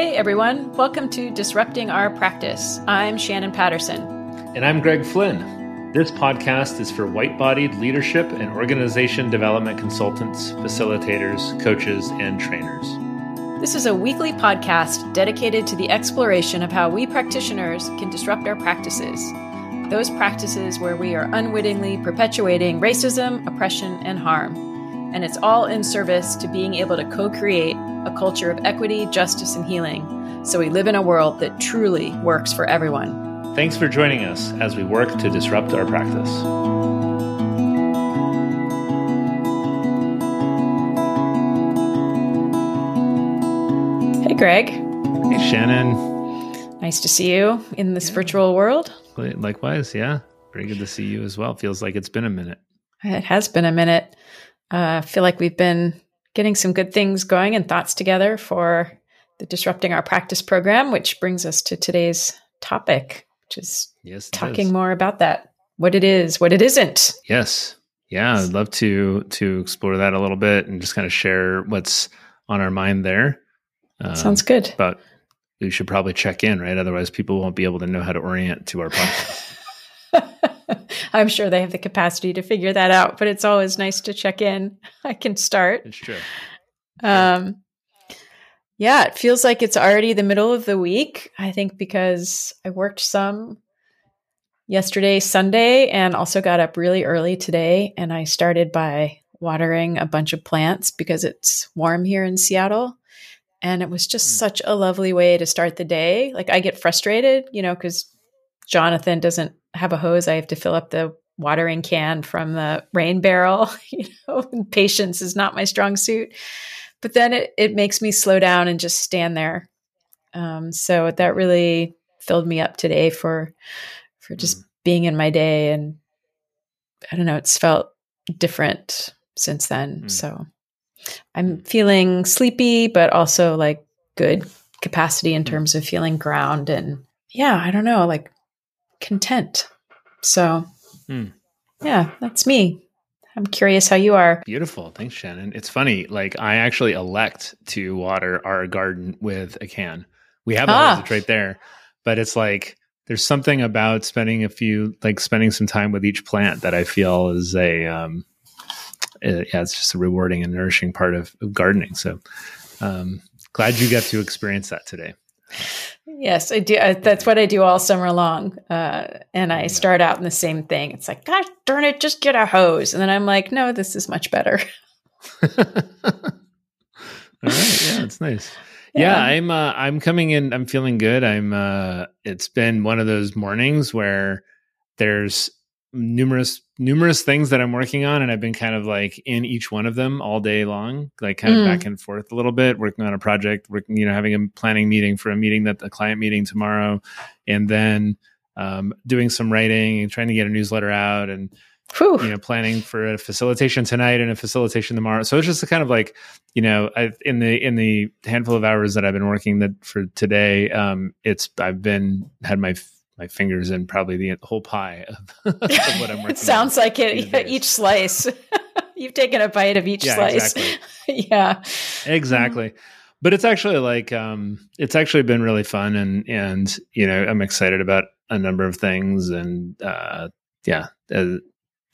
Hey everyone, welcome to Disrupting Our Practice. I'm Shannon Patterson. And I'm Greg Flynn. This podcast is for white bodied leadership and organization development consultants, facilitators, coaches, and trainers. This is a weekly podcast dedicated to the exploration of how we practitioners can disrupt our practices. Those practices where we are unwittingly perpetuating racism, oppression, and harm. And it's all in service to being able to co create a culture of equity, justice, and healing, so we live in a world that truly works for everyone. Thanks for joining us as we work to disrupt our practice. Hey, Greg. Hey, Shannon. Nice to see you in this yeah. virtual world. Likewise, yeah. Very good to see you as well. Feels like it's been a minute. It has been a minute. Uh, I feel like we've been getting some good things going and thoughts together for the Disrupting Our Practice program, which brings us to today's topic, which is yes, talking is. more about that, what it is, what it isn't. Yes. Yeah, I'd love to to explore that a little bit and just kind of share what's on our mind there. Um, Sounds good. But we should probably check in, right? Otherwise, people won't be able to know how to orient to our podcast. I'm sure they have the capacity to figure that out, but it's always nice to check in. I can start. It's true. Um, yeah, it feels like it's already the middle of the week. I think because I worked some yesterday, Sunday, and also got up really early today. And I started by watering a bunch of plants because it's warm here in Seattle. And it was just mm. such a lovely way to start the day. Like I get frustrated, you know, because Jonathan doesn't have a hose. I have to fill up the watering can from the rain barrel. You know, patience is not my strong suit. But then it, it makes me slow down and just stand there. Um, so that really filled me up today for for just mm. being in my day and I don't know, it's felt different since then. Mm. So I'm mm. feeling sleepy, but also like good capacity in mm. terms of feeling ground and yeah, I don't know, like content. So, mm. yeah, that's me. I'm curious how you are. Beautiful. Thanks, Shannon. It's funny. Like, I actually elect to water our garden with a can. We have ah. it's right there, but it's like there's something about spending a few, like, spending some time with each plant that I feel is a, um, uh, yeah, it's just a rewarding and nourishing part of, of gardening. So, um, glad you got to experience that today. Yes, I do. I, that's what I do all summer long. Uh, and I start out in the same thing. It's like, gosh darn it, just get a hose. And then I'm like, no, this is much better. all right. Yeah, it's nice. Yeah. yeah, I'm uh, I'm coming in. I'm feeling good. I'm. Uh, it's been one of those mornings where there's numerous numerous things that I'm working on, and I've been kind of like in each one of them all day long, like kind of mm. back and forth a little bit, working on a project, working, you know, having a planning meeting for a meeting that the client meeting tomorrow, and then um, doing some writing and trying to get a newsletter out, and Whew. you know, planning for a facilitation tonight and a facilitation tomorrow. So it's just kind of like, you know, I, in the in the handful of hours that I've been working that for today, um, it's I've been had my my fingers in probably the whole pie of, of what I'm working. it sounds like it. Each slice, you've taken a bite of each yeah, slice. Exactly. yeah, exactly. But it's actually like um, it's actually been really fun, and and you know I'm excited about a number of things, and uh, yeah, a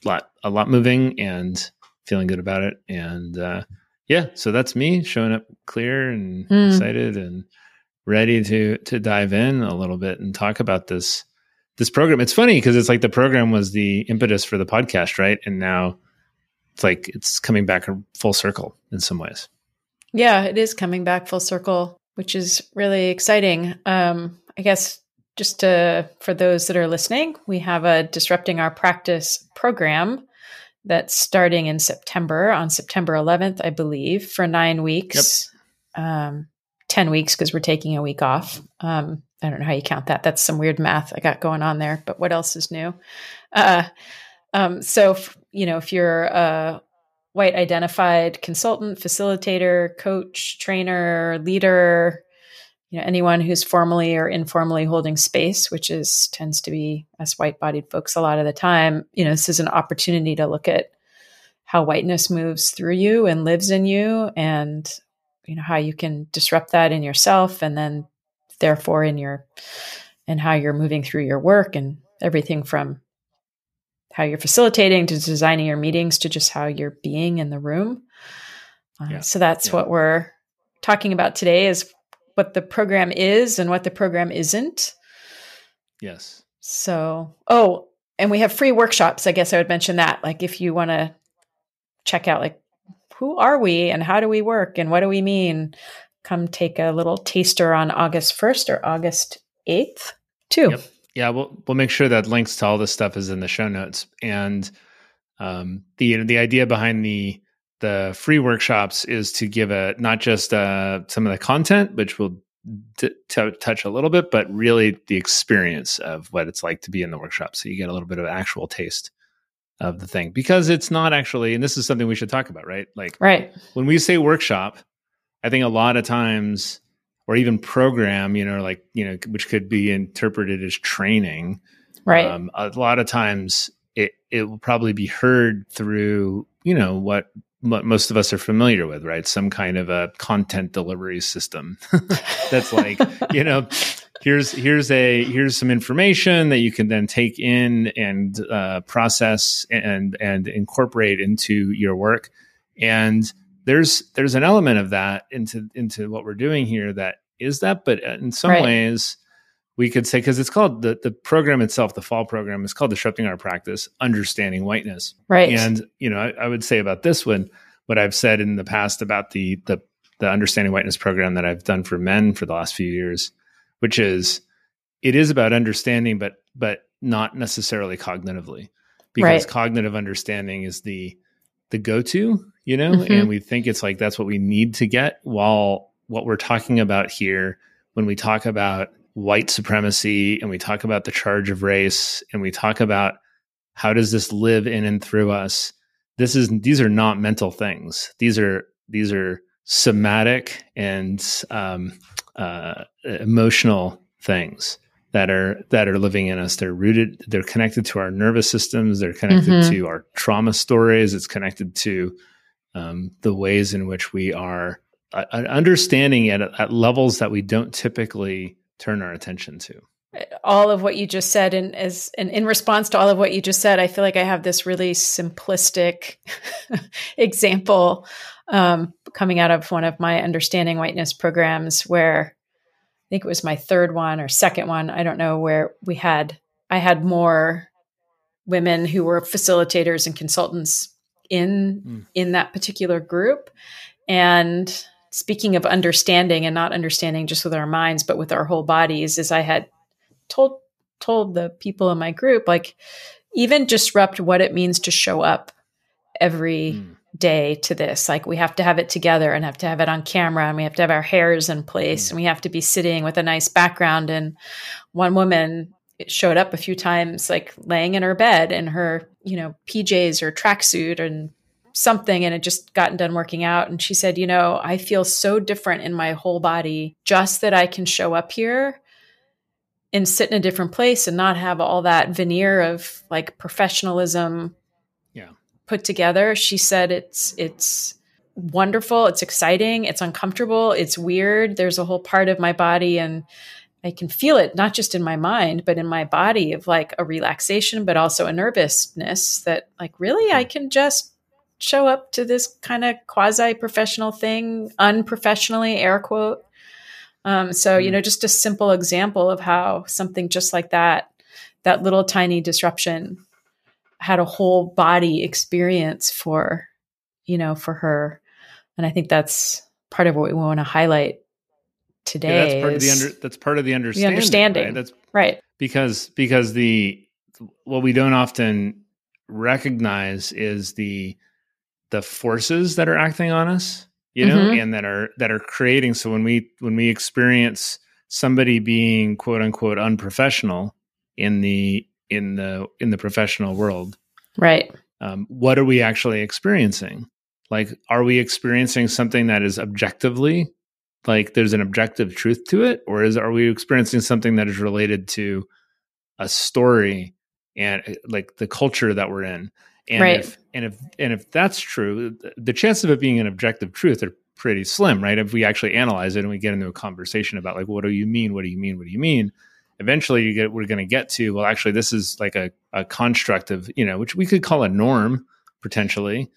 lot a lot moving, and feeling good about it, and uh, yeah, so that's me showing up clear and mm. excited and ready to to dive in a little bit and talk about this this program. It's funny because it's like the program was the impetus for the podcast, right? And now it's like it's coming back full circle in some ways. Yeah, it is coming back full circle, which is really exciting. Um, I guess just to for those that are listening, we have a disrupting our practice program that's starting in September on September 11th, I believe, for nine weeks. Yep. Um, 10 weeks because we're taking a week off. Um, I don't know how you count that. That's some weird math I got going on there, but what else is new? Uh, um, so, you know, if you're a white identified consultant, facilitator, coach, trainer, leader, you know, anyone who's formally or informally holding space, which is tends to be us white bodied folks a lot of the time, you know, this is an opportunity to look at how whiteness moves through you and lives in you and you know how you can disrupt that in yourself and then therefore in your and how you're moving through your work and everything from how you're facilitating to designing your meetings to just how you're being in the room. Uh, yeah. So that's yeah. what we're talking about today is what the program is and what the program isn't. Yes. So, oh, and we have free workshops. I guess I would mention that. Like if you want to check out like who are we and how do we work and what do we mean? Come take a little taster on August 1st or August 8th too. Yep. Yeah, we'll we'll make sure that links to all this stuff is in the show notes. And um, the the idea behind the the free workshops is to give a not just uh, some of the content, which we'll t- t- touch a little bit, but really the experience of what it's like to be in the workshop. So you get a little bit of actual taste of the thing because it's not actually, and this is something we should talk about, right? Like, right when we say workshop, I think a lot of times, or even program, you know, like you know, which could be interpreted as training, right? Um, a lot of times, it it will probably be heard through you know what most of us are familiar with, right? Some kind of a content delivery system that's like, you know, here's here's a here's some information that you can then take in and uh, process and and incorporate into your work. And there's there's an element of that into into what we're doing here that is that, but in some right. ways we could say because it's called the the program itself, the fall program is called disrupting our practice, understanding whiteness. Right. And you know, I, I, would say about this one, what I've said in the past about the the the understanding whiteness program that I've done for men for the last few years, which is it is about understanding, but but not necessarily cognitively, because right. cognitive understanding is the the go to, you know, mm-hmm. and we think it's like that's what we need to get. While what we're talking about here, when we talk about white supremacy and we talk about the charge of race and we talk about how does this live in and through us this is these are not mental things these are these are somatic and um, uh, emotional things that are that are living in us. They're rooted they're connected to our nervous systems. They're connected mm-hmm. to our trauma stories. It's connected to um, the ways in which we are uh, understanding at, at levels that we don't typically turn our attention to. All of what you just said and as and in response to all of what you just said i feel like i have this really simplistic example um, coming out of one of my understanding whiteness programs where i think it was my third one or second one i don't know where we had i had more women who were facilitators and consultants in mm. in that particular group and speaking of understanding and not understanding just with our minds but with our whole bodies is i had told told the people in my group like even disrupt what it means to show up every mm. Day to this like we have to have it together and have to have it on camera and we have to have our hairs in place mm. and we have to be sitting with a nice background and one woman showed up a few times like laying in her bed in her you know pjs or tracksuit and something and it just gotten done working out. And she said, You know, I feel so different in my whole body just that I can show up here and sit in a different place and not have all that veneer of like professionalism. Put together. She said it's it's wonderful, it's exciting, it's uncomfortable, it's weird. There's a whole part of my body and I can feel it not just in my mind, but in my body of like a relaxation, but also a nervousness that like really I hmm. can just show up to this kind of quasi professional thing unprofessionally, air quote. Um, so, you hmm. know, just a simple example of how something just like that, that little tiny disruption had a whole body experience for, you know, for her. And I think that's part of what we want to highlight today. Yeah, that's part of the under, that's part of the understanding. The understanding. Right? That's right. Because because the what we don't often recognize is the the forces that are acting on us you know mm-hmm. and that are that are creating so when we when we experience somebody being quote unquote unprofessional in the in the in the professional world right um, what are we actually experiencing like are we experiencing something that is objectively like there's an objective truth to it or is are we experiencing something that is related to a story and like the culture that we're in and right. if and if and if that's true, the chance of it being an objective truth are pretty slim, right? If we actually analyze it and we get into a conversation about like, what do you mean? What do you mean? What do you mean? Eventually, you get we're going to get to well, actually, this is like a, a construct of you know, which we could call a norm potentially,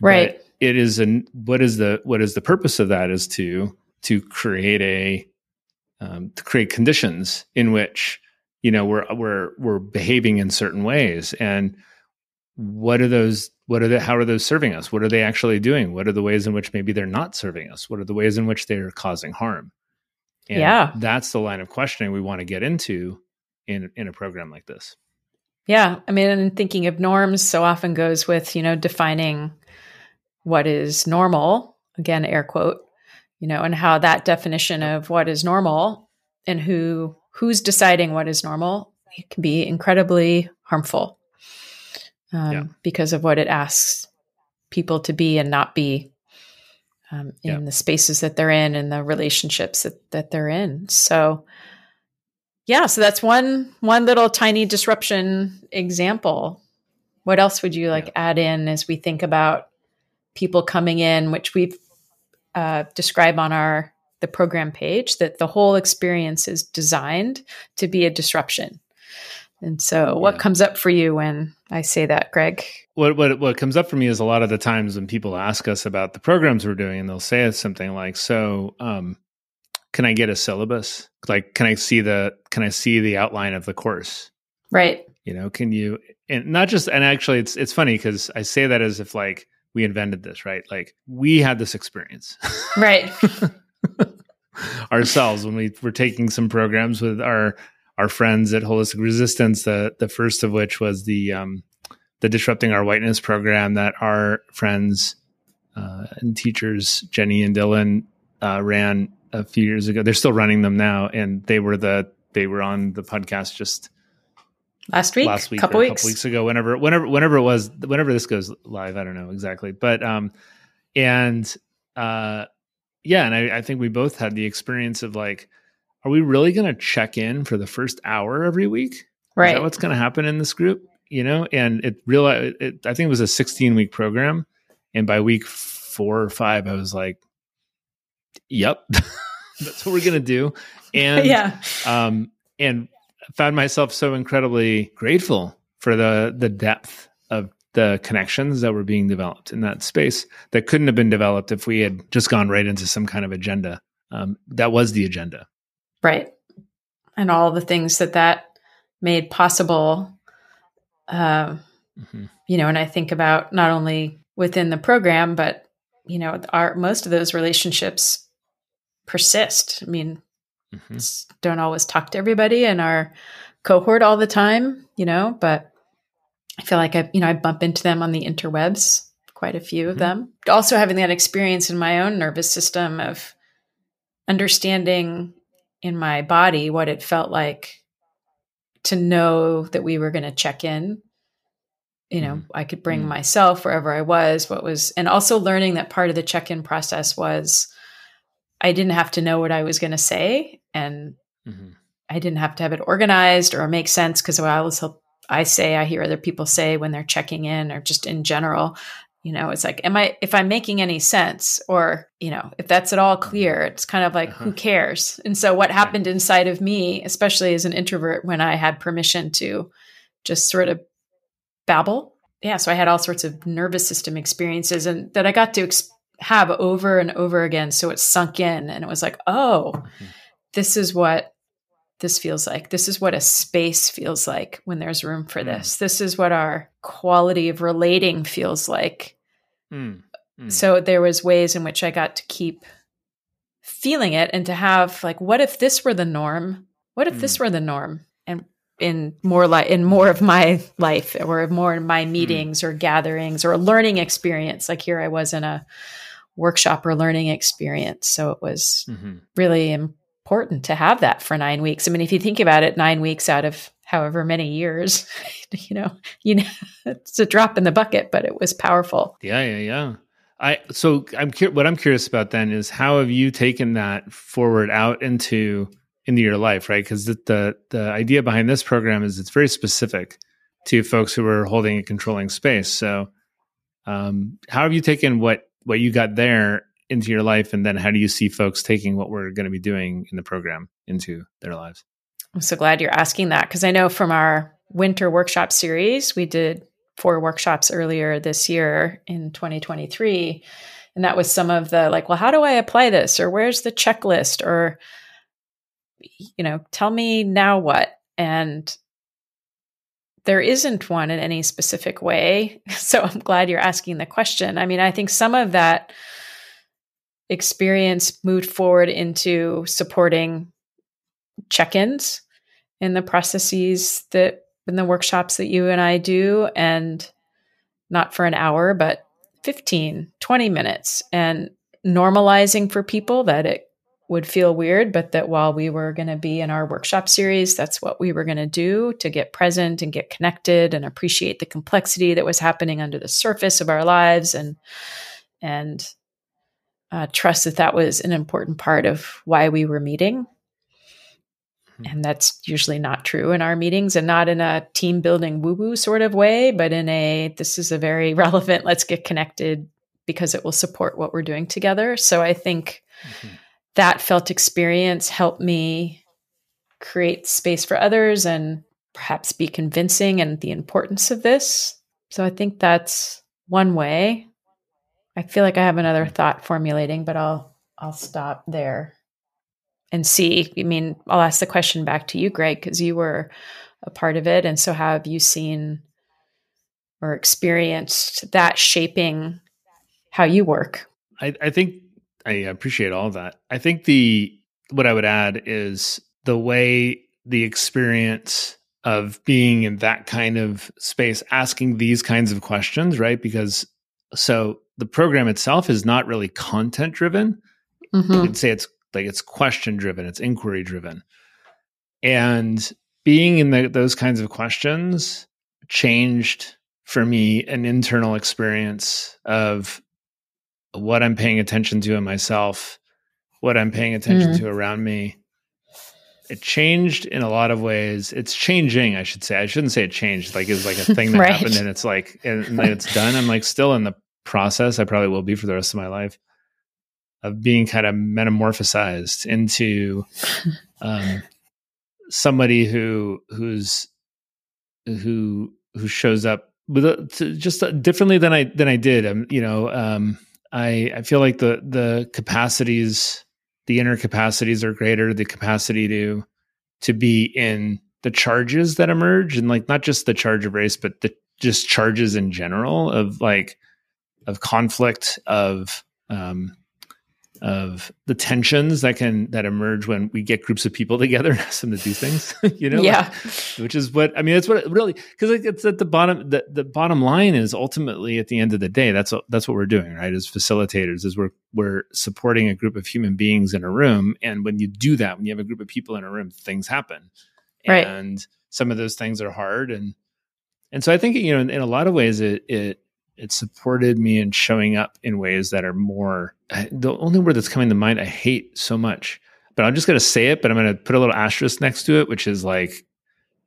right? it is an what is the what is the purpose of that is to to create a um, to create conditions in which you know we're we're we're behaving in certain ways. And what are those what are the how are those serving us? What are they actually doing? What are the ways in which maybe they're not serving us? What are the ways in which they're causing harm and yeah. that's the line of questioning we want to get into in in a program like this. Yeah i mean and thinking of norms so often goes with you know defining what is normal again air quote you know and how that definition of what is normal and who who's deciding what is normal it can be incredibly harmful um, yeah. because of what it asks people to be and not be um, in yeah. the spaces that they're in and the relationships that, that they're in so yeah so that's one one little tiny disruption example what else would you like yeah. add in as we think about people coming in which we've uh, describe on our the program page that the whole experience is designed to be a disruption and so, what yeah. comes up for you when I say that, Greg? What what what comes up for me is a lot of the times when people ask us about the programs we're doing, and they'll say something like, "So, um, can I get a syllabus? Like, can I see the can I see the outline of the course? Right? You know, can you and not just and actually, it's it's funny because I say that as if like we invented this, right? Like we had this experience, right? ourselves when we were taking some programs with our our friends at Holistic Resistance. The the first of which was the um, the Disrupting Our Whiteness program that our friends uh, and teachers Jenny and Dylan uh, ran a few years ago. They're still running them now, and they were the they were on the podcast just last week, last week, couple a weeks. couple weeks ago. Whenever, whenever, whenever it was, whenever this goes live, I don't know exactly, but um, and uh, yeah, and I, I think we both had the experience of like are we really going to check in for the first hour every week? Right. Is that what's going to happen in this group? You know, and it real. It, I think it was a 16 week program, and by week four or five, I was like, "Yep, that's what we're going to do." And yeah, um, and found myself so incredibly grateful for the the depth of the connections that were being developed in that space that couldn't have been developed if we had just gone right into some kind of agenda. Um, that was the agenda. Right. And all the things that that made possible. Uh, mm-hmm. You know, and I think about not only within the program, but, you know, our most of those relationships persist. I mean, mm-hmm. don't always talk to everybody in our cohort all the time, you know, but I feel like I, you know, I bump into them on the interwebs, quite a few mm-hmm. of them. Also having that experience in my own nervous system of understanding in my body what it felt like to know that we were going to check in you know mm. i could bring mm. myself wherever i was what was and also learning that part of the check-in process was i didn't have to know what i was going to say and mm-hmm. i didn't have to have it organized or make sense because i always help i say i hear other people say when they're checking in or just in general you know it's like am i if i'm making any sense or you know if that's at all clear it's kind of like uh-huh. who cares and so what happened inside of me especially as an introvert when i had permission to just sort of babble yeah so i had all sorts of nervous system experiences and that i got to ex- have over and over again so it sunk in and it was like oh mm-hmm. this is what this feels like. This is what a space feels like when there's room for mm. this. This is what our quality of relating feels like. Mm. Mm. So there was ways in which I got to keep feeling it and to have like what if this were the norm? What if this mm. were the norm? And in more like in more of my life or more in my mm. meetings or gatherings or a learning experience like here I was in a workshop or learning experience. So it was mm-hmm. really important to have that for nine weeks. I mean, if you think about it, nine weeks out of however many years, you know, you know, it's a drop in the bucket, but it was powerful. Yeah, yeah, yeah. I so I'm what I'm curious about then is how have you taken that forward out into into your life, right? Because the, the the idea behind this program is it's very specific to folks who are holding a controlling space. So, um, how have you taken what what you got there into your life and then how do you see folks taking what we're going to be doing in the program into their lives i'm so glad you're asking that because i know from our winter workshop series we did four workshops earlier this year in 2023 and that was some of the like well how do i apply this or where's the checklist or you know tell me now what and there isn't one in any specific way. So I'm glad you're asking the question. I mean, I think some of that experience moved forward into supporting check ins in the processes that in the workshops that you and I do, and not for an hour, but 15, 20 minutes, and normalizing for people that it would feel weird, but that while we were going to be in our workshop series, that's what we were going to do to get present and get connected and appreciate the complexity that was happening under the surface of our lives and and uh, trust that that was an important part of why we were meeting. Hmm. And that's usually not true in our meetings and not in a team building woo woo sort of way, but in a this is a very relevant, let's get connected because it will support what we're doing together. So I think. Mm-hmm that felt experience helped me create space for others and perhaps be convincing and the importance of this. So I think that's one way. I feel like I have another thought formulating, but I'll I'll stop there and see. I mean, I'll ask the question back to you, Greg, because you were a part of it. And so how have you seen or experienced that shaping how you work? I, I think I appreciate all that. I think the what I would add is the way the experience of being in that kind of space, asking these kinds of questions, right? Because so the program itself is not really content driven. Mm-hmm. You could say it's like it's question driven, it's inquiry driven. And being in the, those kinds of questions changed for me an internal experience of what I'm paying attention to in myself, what I'm paying attention mm. to around me. It changed in a lot of ways. It's changing, I should say. I shouldn't say it changed. Like it's like a thing that right. happened and it's like and, and it's done. I'm like still in the process. I probably will be for the rest of my life of being kind of metamorphosized into um, somebody who who's who who shows up with a, just differently than I than I did. Um, you know, um, I I feel like the the capacities, the inner capacities are greater. The capacity to to be in the charges that emerge, and like not just the charge of race, but the just charges in general of like of conflict of um, of the tensions that can that emerge when we get groups of people together and ask them to do things you know? Yeah. Like, which is what i mean that's what it really because like it's at the bottom the, the bottom line is ultimately at the end of the day that's what that's what we're doing right as facilitators is we're we're supporting a group of human beings in a room and when you do that when you have a group of people in a room things happen. Right. and some of those things are hard and and so i think you know in, in a lot of ways it it it supported me in showing up in ways that are more the only word that's coming to mind i hate so much but i'm just going to say it but i'm going to put a little asterisk next to it which is like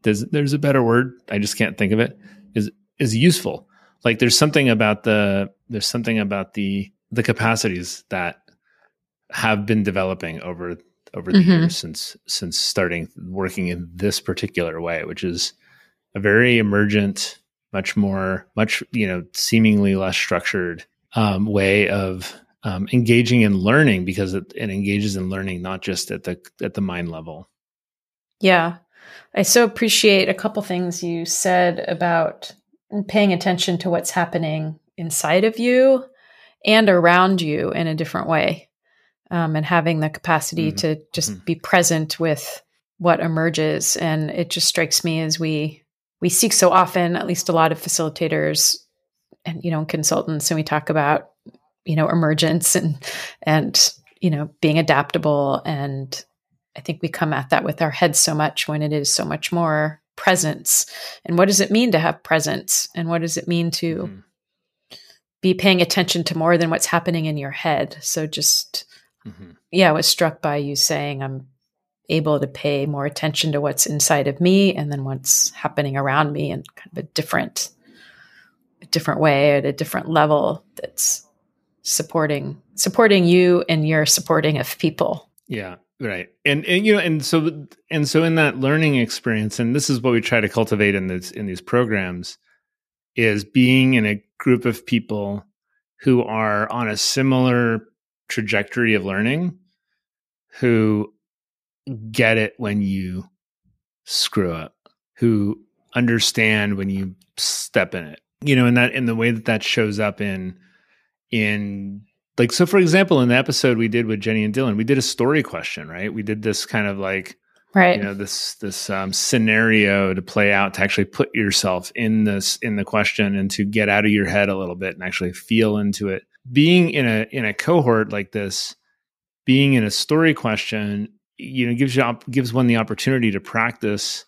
there's there's a better word i just can't think of it is is useful like there's something about the there's something about the the capacities that have been developing over over the mm-hmm. years since since starting working in this particular way which is a very emergent much more, much, you know, seemingly less structured um, way of um, engaging in learning because it, it engages in learning not just at the at the mind level. Yeah, I so appreciate a couple things you said about paying attention to what's happening inside of you and around you in a different way, um, and having the capacity mm-hmm. to just mm-hmm. be present with what emerges. And it just strikes me as we we seek so often, at least a lot of facilitators and you know consultants, and we talk about you know emergence and and you know being adaptable and I think we come at that with our heads so much when it is so much more presence. And what does it mean to have presence? And what does it mean to mm. be paying attention to more than what's happening in your head? So just mm-hmm. yeah, I was struck by you saying I'm able to pay more attention to what's inside of me and then what's happening around me in kind of a different a different way at a different level that's supporting supporting you and your supporting of people. Yeah, right. And and you know, and so and so in that learning experience, and this is what we try to cultivate in this in these programs, is being in a group of people who are on a similar trajectory of learning, who get it when you screw up, who understand when you step in it. You know, and that in the way that that shows up in in like so for example in the episode we did with jenny and dylan we did a story question right we did this kind of like right you know this this um, scenario to play out to actually put yourself in this in the question and to get out of your head a little bit and actually feel into it being in a in a cohort like this being in a story question you know gives you gives one the opportunity to practice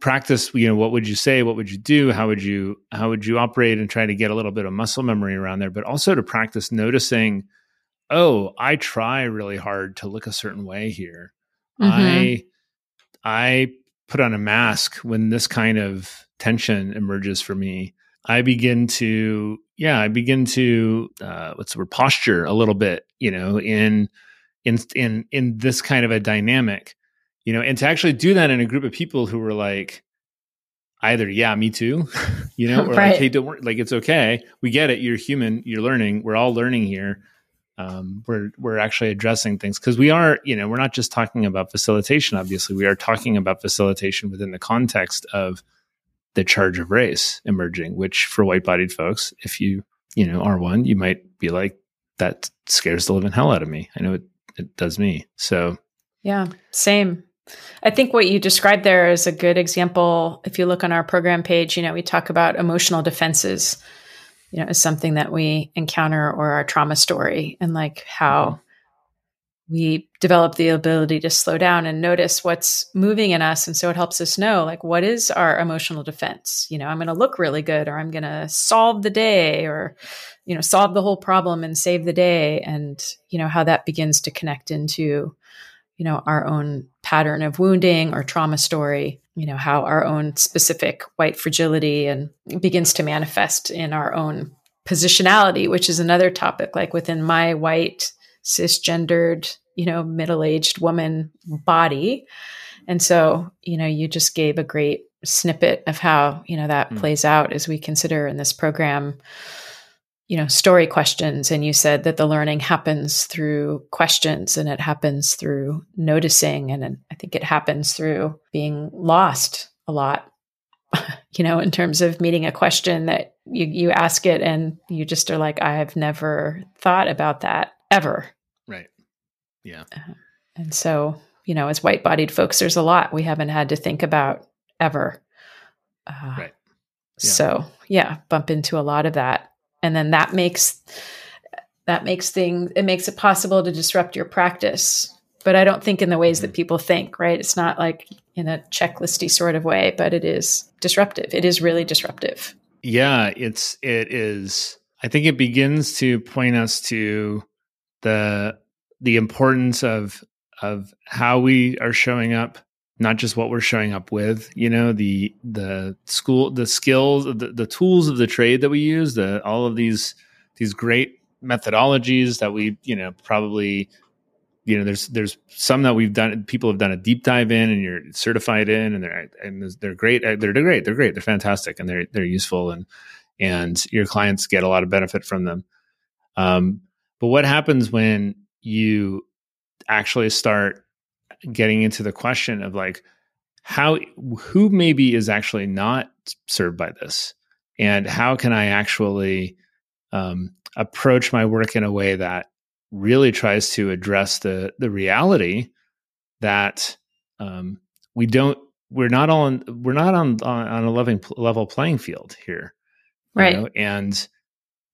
practice you know what would you say what would you do how would you how would you operate and try to get a little bit of muscle memory around there but also to practice noticing oh i try really hard to look a certain way here mm-hmm. i i put on a mask when this kind of tension emerges for me i begin to yeah i begin to uh, what's the word posture a little bit you know in in in in this kind of a dynamic you know, and to actually do that in a group of people who were like, either yeah, me too, you know, or right. like, hey, don't worry, like it's okay, we get it, you're human, you're learning, we're all learning here. Um, we're we're actually addressing things because we are, you know, we're not just talking about facilitation. Obviously, we are talking about facilitation within the context of the charge of race emerging. Which, for white-bodied folks, if you you know are one, you might be like, that scares the living hell out of me. I know it it does me. So yeah, same. I think what you described there is a good example. If you look on our program page, you know, we talk about emotional defenses, you know, as something that we encounter or our trauma story and like how mm-hmm. We develop the ability to slow down and notice what's moving in us. And so it helps us know, like, what is our emotional defense? You know, I'm going to look really good or I'm going to solve the day or, you know, solve the whole problem and save the day. And, you know, how that begins to connect into you know, our own pattern of wounding or trauma story, you know, how our own specific white fragility and begins to manifest in our own positionality, which is another topic. Like within my white, cisgendered, you know, middle aged woman body. And so, you know, you just gave a great snippet of how, you know, that mm. plays out as we consider in this program you know story questions and you said that the learning happens through questions and it happens through noticing and i think it happens through being lost a lot you know in terms of meeting a question that you you ask it and you just are like i've never thought about that ever. Right. Yeah. Uh, and so you know as white bodied folks there's a lot we haven't had to think about ever. Uh, right. Yeah. so yeah bump into a lot of that. And then that makes that makes things it makes it possible to disrupt your practice. But i don't think in the ways that mm-hmm. people think right? It's not like in a checklisty sort of way but it is disruptive. It is really disruptive. Yeah it's it is i think it begins to point us to the the importance of of how we are showing up not just what we're showing up with you know the the school the skills the, the tools of the trade that we use the all of these these great methodologies that we you know probably you know there's there's some that we've done people have done a deep dive in and you're certified in and they're and they're great they're, they're great they're great they're fantastic and they're they're useful and and your clients get a lot of benefit from them. Um, but what happens when you actually start getting into the question of like how who maybe is actually not served by this and how can i actually um, approach my work in a way that really tries to address the the reality that um, we don't we're not on we're not on on, on a loving level playing field here right know? and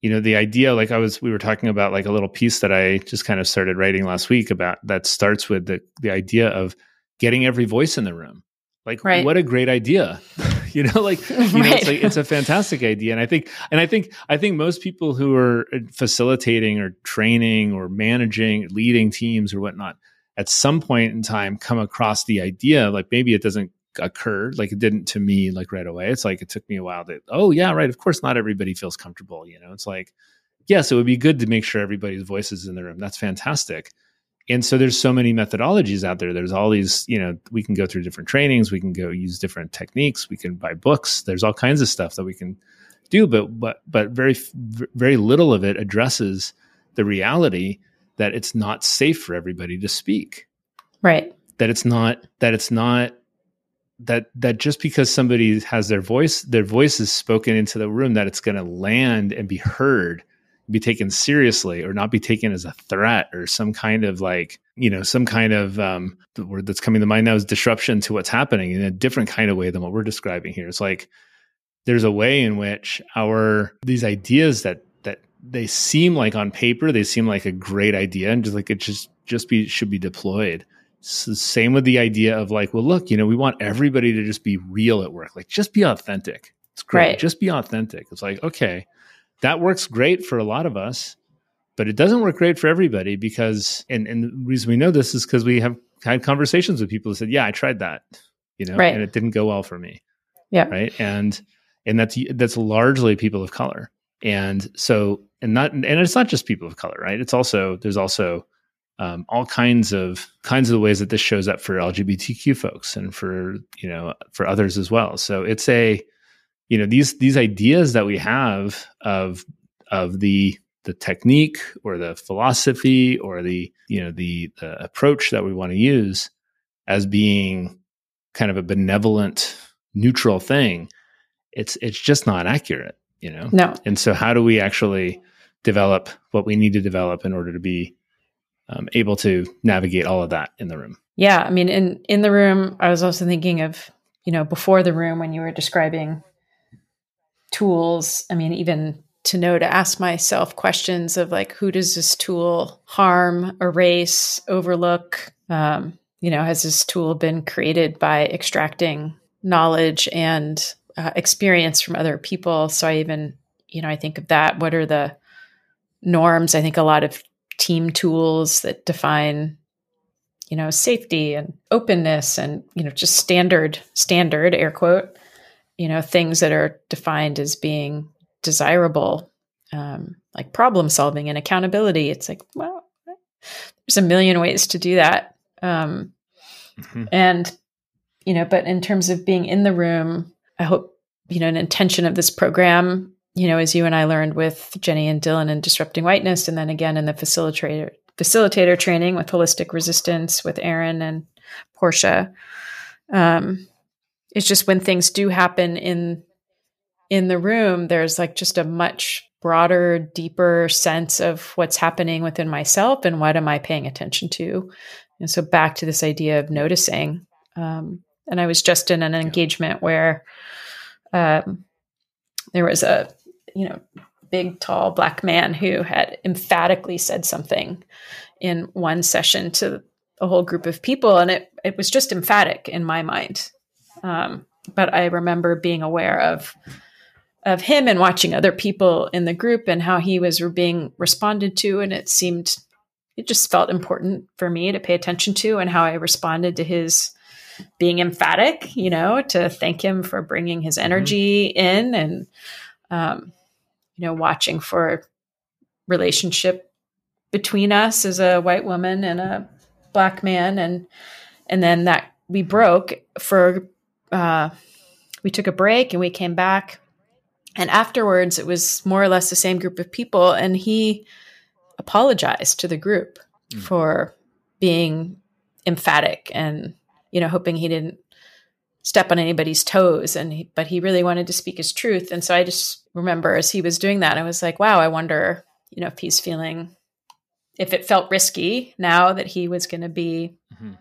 you know the idea like i was we were talking about like a little piece that i just kind of started writing last week about that starts with the the idea of getting every voice in the room like right. what a great idea you know like you right. know it's like it's a fantastic idea and i think and i think i think most people who are uh, facilitating or training or managing leading teams or whatnot at some point in time come across the idea like maybe it doesn't occur like it didn't to me like right away it's like it took me a while to oh yeah right of course not everybody feels comfortable you know it's like yes, it would be good to make sure everybody's voice is in the room. That's fantastic. And so there's so many methodologies out there. There's all these, you know, we can go through different trainings, we can go use different techniques, we can buy books. There's all kinds of stuff that we can do, but but but very very little of it addresses the reality that it's not safe for everybody to speak. Right. That it's not that it's not that that just because somebody has their voice their voice is spoken into the room that it's going to land and be heard be taken seriously or not be taken as a threat or some kind of like you know some kind of um the word that's coming to mind now is disruption to what's happening in a different kind of way than what we're describing here. It's like there's a way in which our these ideas that that they seem like on paper they seem like a great idea and just like it just just be should be deployed so same with the idea of like well look you know we want everybody to just be real at work. Like just be authentic. It's great. Right. just be authentic. It's like okay that works great for a lot of us but it doesn't work great for everybody because and, and the reason we know this is because we have had conversations with people who said yeah i tried that you know right. and it didn't go well for me. Yeah. Right? And and that's that's largely people of color. And so and not and it's not just people of color right? It's also there's also um, all kinds of kinds of the ways that this shows up for lgbtq folks and for you know for others as well so it's a you know these these ideas that we have of of the the technique or the philosophy or the you know the, the approach that we want to use as being kind of a benevolent neutral thing it's it's just not accurate, you know. No. And so, how do we actually develop what we need to develop in order to be um, able to navigate all of that in the room? Yeah, I mean, in in the room, I was also thinking of you know before the room when you were describing tools. I mean, even to know to ask myself questions of like, who does this tool harm, erase, overlook? Um, you know, has this tool been created by extracting knowledge and uh, experience from other people. So I even, you know, I think of that. What are the norms? I think a lot of team tools that define, you know, safety and openness and, you know, just standard, standard air quote, you know, things that are defined as being desirable, um, like problem solving and accountability. It's like, well, there's a million ways to do that. Um, mm-hmm. And, you know, but in terms of being in the room, I hope, you know, an intention of this program, you know, as you and I learned with Jenny and Dylan and Disrupting Whiteness, and then again in the facilitator facilitator training with holistic resistance with Aaron and Portia. Um, it's just when things do happen in in the room, there's like just a much broader, deeper sense of what's happening within myself and what am I paying attention to. And so back to this idea of noticing. Um, and I was just in an engagement where um, there was a you know big tall black man who had emphatically said something in one session to a whole group of people and it it was just emphatic in my mind um, but i remember being aware of of him and watching other people in the group and how he was being responded to and it seemed it just felt important for me to pay attention to and how i responded to his being emphatic, you know, to thank him for bringing his mm-hmm. energy mm-hmm. in and, um, you know, watching for relationship between us as a white woman and a black man. And, and then that we broke for, uh, we took a break and we came back. And afterwards, it was more or less the same group of people. And he apologized to the group mm-hmm. for being emphatic and you know, hoping he didn't step on anybody's toes and he, but he really wanted to speak his truth and so i just remember as he was doing that i was like wow i wonder you know if he's feeling if it felt risky now that he was going to be mm-hmm.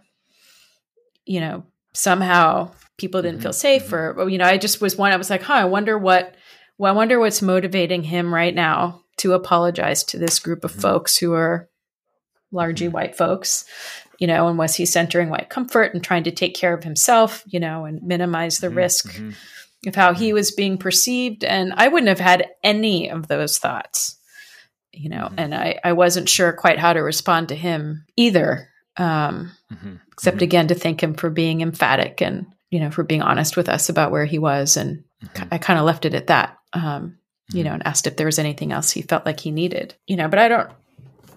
you know somehow people didn't mm-hmm. feel safe mm-hmm. or you know i just was one i was like huh i wonder what well i wonder what's motivating him right now to apologize to this group of mm-hmm. folks who are largely mm-hmm. white folks you know, and was he centering white comfort and trying to take care of himself, you know, and minimize the mm-hmm, risk mm-hmm. Of how he mm-hmm. was being perceived? And I wouldn't have had any of those thoughts, you know, mm-hmm. and I, I wasn't sure quite how to respond to him either. Um, mm-hmm, except mm-hmm. again to thank him for being emphatic and you know for being honest with us about where he was and i kind of left it at that um, you know, and asked if there was anything else he felt like he needed, you know, but I don't.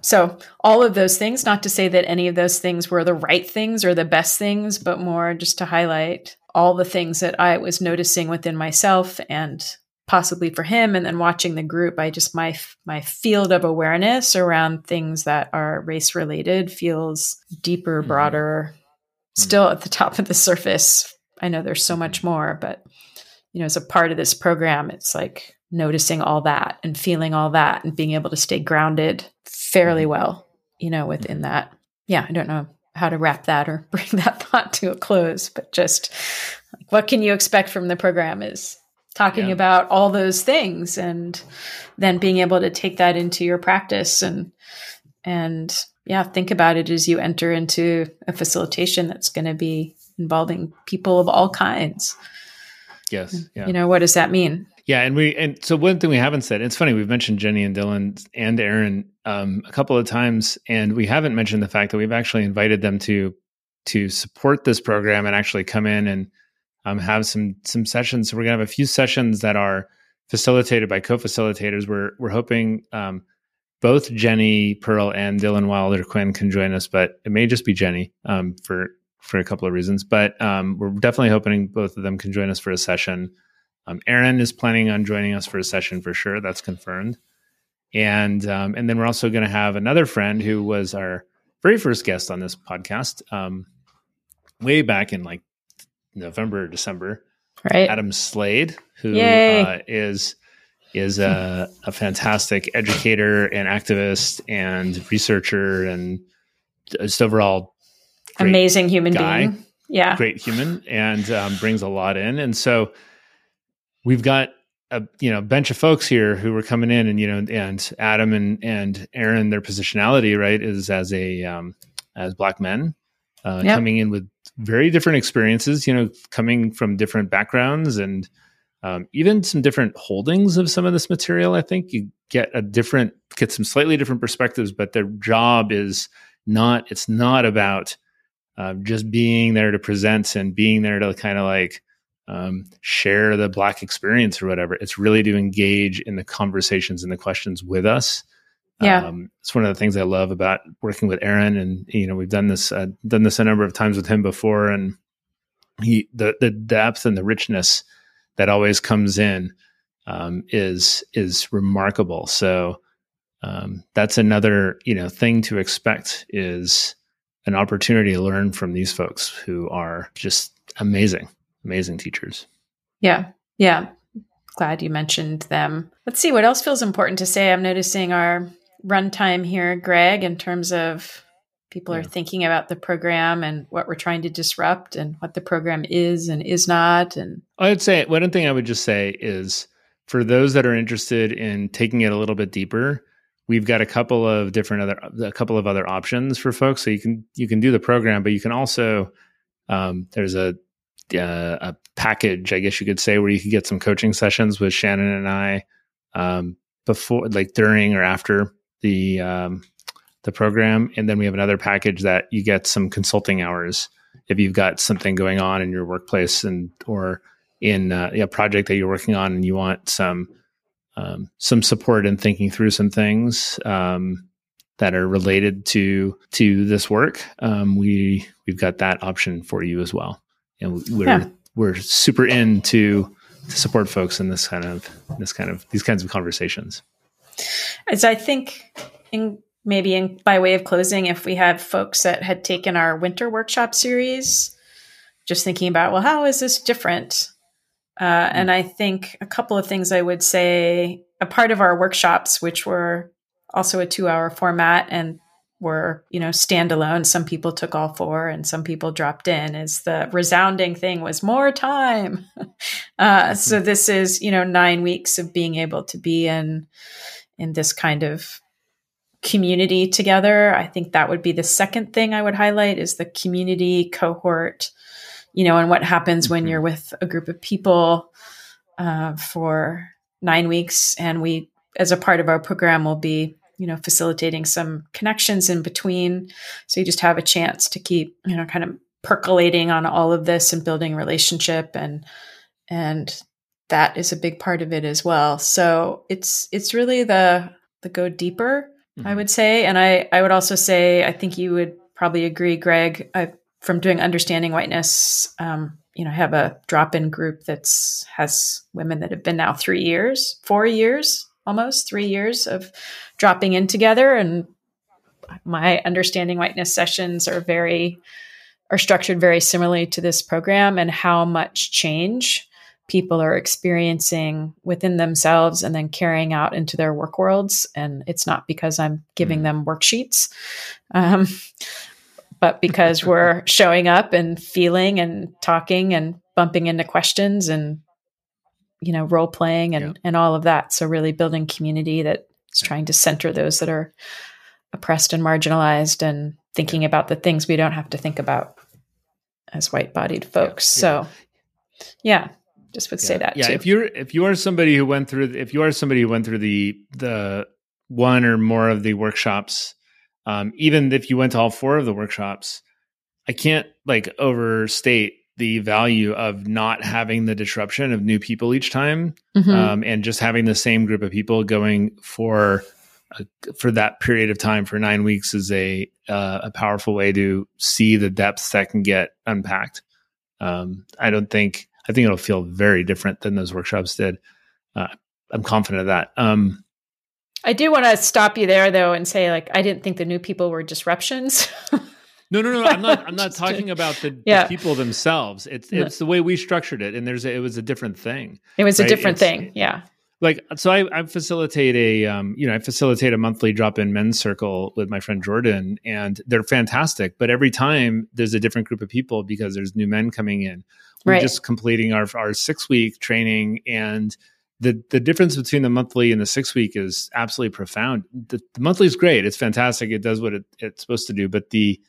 So, all of those things, not to say that any of those things were the right things or the best things, but more just to highlight all the things that I was noticing within myself and possibly for him and then watching the group i just my my field of awareness around things that are race related feels deeper mm-hmm. broader mm-hmm. still at the top of the surface i know there's so much more but you know as a part of this program it's like noticing all that and feeling all that and being able to stay grounded fairly mm-hmm. well you know within mm-hmm. that yeah i don't know how to wrap that or bring that thought to a close but just like, what can you expect from the program is talking yeah. about all those things and then being able to take that into your practice and and yeah think about it as you enter into a facilitation that's going to be involving people of all kinds yes yeah. you know what does that mean yeah and we and so one thing we haven't said it's funny we've mentioned jenny and dylan and aaron um, a couple of times and we haven't mentioned the fact that we've actually invited them to to support this program and actually come in and um, have some some sessions. So we're gonna have a few sessions that are facilitated by co-facilitators. We're we're hoping um, both Jenny Pearl and Dylan Wilder Quinn can join us, but it may just be Jenny um, for for a couple of reasons. But um, we're definitely hoping both of them can join us for a session. Um, Aaron is planning on joining us for a session for sure. That's confirmed. And um, and then we're also going to have another friend who was our very first guest on this podcast, um, way back in like November or December. Right. Adam Slade, who uh, is is a, a, fantastic educator and activist and researcher and just overall amazing human guy, being. Yeah. Great human and um, brings a lot in. And so we've got a you know bench of folks here who were coming in and you know and Adam and and Aaron their positionality right is as a um, as black men uh, yep. coming in with very different experiences, you know, coming from different backgrounds and um, even some different holdings of some of this material. I think you get a different, get some slightly different perspectives, but their job is not, it's not about uh, just being there to present and being there to kind of like um, share the Black experience or whatever. It's really to engage in the conversations and the questions with us yeah. Um, it's one of the things I love about working with Aaron, and you know we've done this uh, done this a number of times with him before, and he the the depth and the richness that always comes in um, is is remarkable. So um, that's another you know thing to expect is an opportunity to learn from these folks who are just amazing, amazing teachers. Yeah, yeah. Glad you mentioned them. Let's see what else feels important to say. I'm noticing our runtime here, Greg, in terms of people yeah. are thinking about the program and what we're trying to disrupt and what the program is and is not. And I'd say one thing I would just say is for those that are interested in taking it a little bit deeper, we've got a couple of different other a couple of other options for folks. So you can you can do the program, but you can also um, there's a uh, a package, I guess you could say, where you could get some coaching sessions with Shannon and I um, before, like during or after the um, the program, and then we have another package that you get some consulting hours if you've got something going on in your workplace and or in uh, a project that you're working on and you want some um, some support in thinking through some things um, that are related to to this work. Um, we we've got that option for you as well, and we're yeah. we're super into to support folks in this kind of this kind of these kinds of conversations. As I think, in maybe in, by way of closing, if we have folks that had taken our winter workshop series, just thinking about, well, how is this different? Uh, mm-hmm. And I think a couple of things I would say a part of our workshops, which were also a two hour format and were you know standalone some people took all four and some people dropped in is the resounding thing was more time uh, mm-hmm. so this is you know nine weeks of being able to be in in this kind of community together. I think that would be the second thing I would highlight is the community cohort, you know, and what happens mm-hmm. when you're with a group of people uh, for nine weeks. And we, as a part of our program, will be, you know, facilitating some connections in between. So you just have a chance to keep, you know, kind of percolating on all of this and building relationship and, and that is a big part of it as well. So it's it's really the the go deeper, mm-hmm. I would say. And I I would also say I think you would probably agree, Greg. I, from doing understanding whiteness, um, you know, have a drop in group that's has women that have been now three years, four years, almost three years of dropping in together. And my understanding whiteness sessions are very are structured very similarly to this program and how much change people are experiencing within themselves and then carrying out into their work worlds. And it's not because I'm giving mm. them worksheets, um, but because we're showing up and feeling and talking and bumping into questions and you know role playing and yeah. and all of that so really building community that's trying to center those that are oppressed and marginalized and thinking about the things we don't have to think about as white bodied folks yeah, yeah. so yeah just would say that yeah too. if you're if you are somebody who went through if you are somebody who went through the the one or more of the workshops um, even if you went to all four of the workshops, I can't like overstate the value of not having the disruption of new people each time, mm-hmm. um, and just having the same group of people going for a, for that period of time for nine weeks is a uh, a powerful way to see the depths that can get unpacked. Um, I don't think I think it'll feel very different than those workshops did. Uh, I'm confident of that. Um, I do want to stop you there though and say like I didn't think the new people were disruptions. no, no, no, I'm not. I'm not talking to, about the, yeah. the, people themselves. It's it's the way we structured it, and there's a, it was a different thing. It was right? a different it's, thing. Yeah. Like so, I, I facilitate a um, you know I facilitate a monthly drop in men's circle with my friend Jordan, and they're fantastic. But every time there's a different group of people because there's new men coming in. We're right. just completing our our six week training and the the difference between the monthly and the six week is absolutely profound. The, the monthly is great; it's fantastic. It does what it, it's supposed to do. But the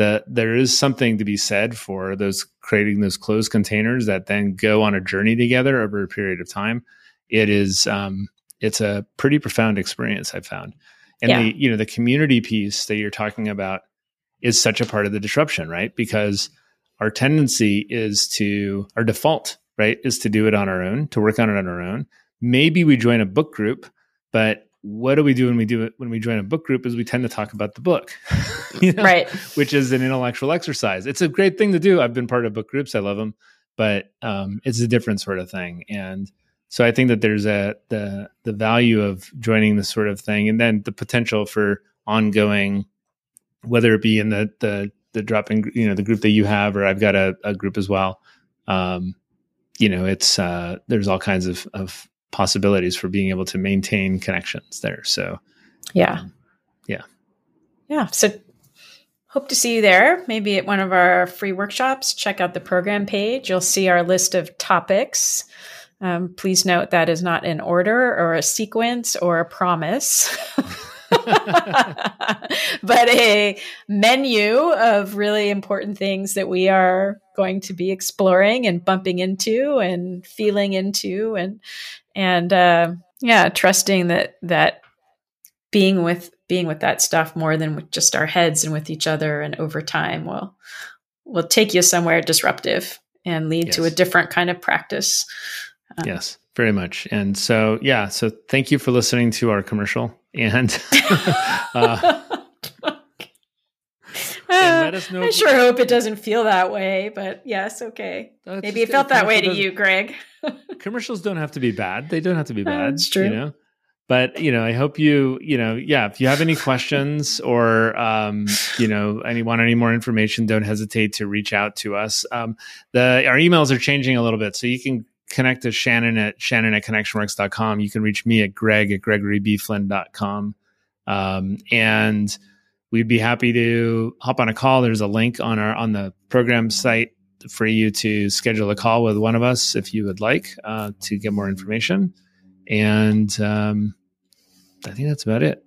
the there is something to be said for those creating those closed containers that then go on a journey together over a period of time. It is um, it's a pretty profound experience I've found, and yeah. the you know the community piece that you're talking about is such a part of the disruption, right? Because our tendency is to our default right is to do it on our own to work on it on our own maybe we join a book group, but what do we do when we do it when we join a book group is we tend to talk about the book you know, right. which is an intellectual exercise. It's a great thing to do. I've been part of book groups. I love them but um, it's a different sort of thing. And so i think that there's a the the value of joining this sort of thing and then the potential for ongoing whether it be in the the the dropping you know the group that you have or i've got a, a group as well. Um, you know it's uh, there's all kinds of of possibilities for being able to maintain connections there. So, yeah. Um, yeah. Yeah. So, hope to see you there, maybe at one of our free workshops. Check out the program page. You'll see our list of topics. Um, please note that is not in order or a sequence or a promise. but a menu of really important things that we are going to be exploring and bumping into and feeling into and and uh, yeah, trusting that that being with being with that stuff more than with just our heads and with each other and over time will will take you somewhere disruptive and lead yes. to a different kind of practice. Um, yes, very much. And so, yeah, so thank you for listening to our commercial and, uh, let us know. I sure hope it doesn't feel that way, but yes, okay. That's Maybe it felt that way to you, Greg. commercials don't have to be bad. They don't have to be bad. That's true. You know? But you know, I hope you, you know, yeah. If you have any questions or um, you know, any want any more information, don't hesitate to reach out to us. Um, the our emails are changing a little bit, so you can connect to Shannon at Shannon at connectionworks.com. You can reach me at Greg at GregoryBFlynn.com. Um, and we'd be happy to hop on a call. There's a link on our on the program site for you to schedule a call with one of us if you would like uh, to get more information. And um, I think that's about it.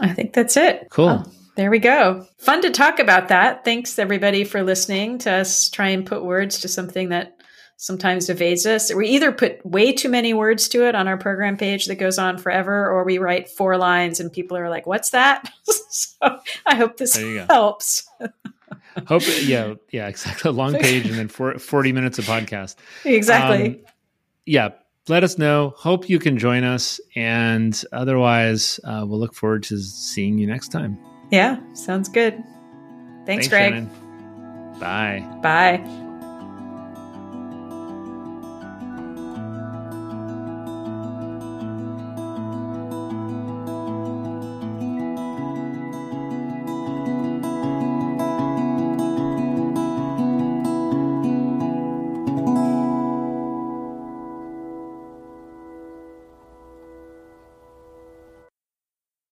I think that's it. Cool. Well, there we go. Fun to talk about that. Thanks everybody for listening to us try and put words to something that sometimes evades us. We either put way too many words to it on our program page that goes on forever, or we write four lines and people are like, "What's that?" so I hope this helps. Hope, yeah, yeah, exactly. A long page and then for, 40 minutes of podcast. Exactly. Um, yeah. let us know. Hope you can join us. And otherwise, uh, we'll look forward to seeing you next time. Yeah, sounds good. Thanks, Thanks Greg. Shannon. Bye. Bye.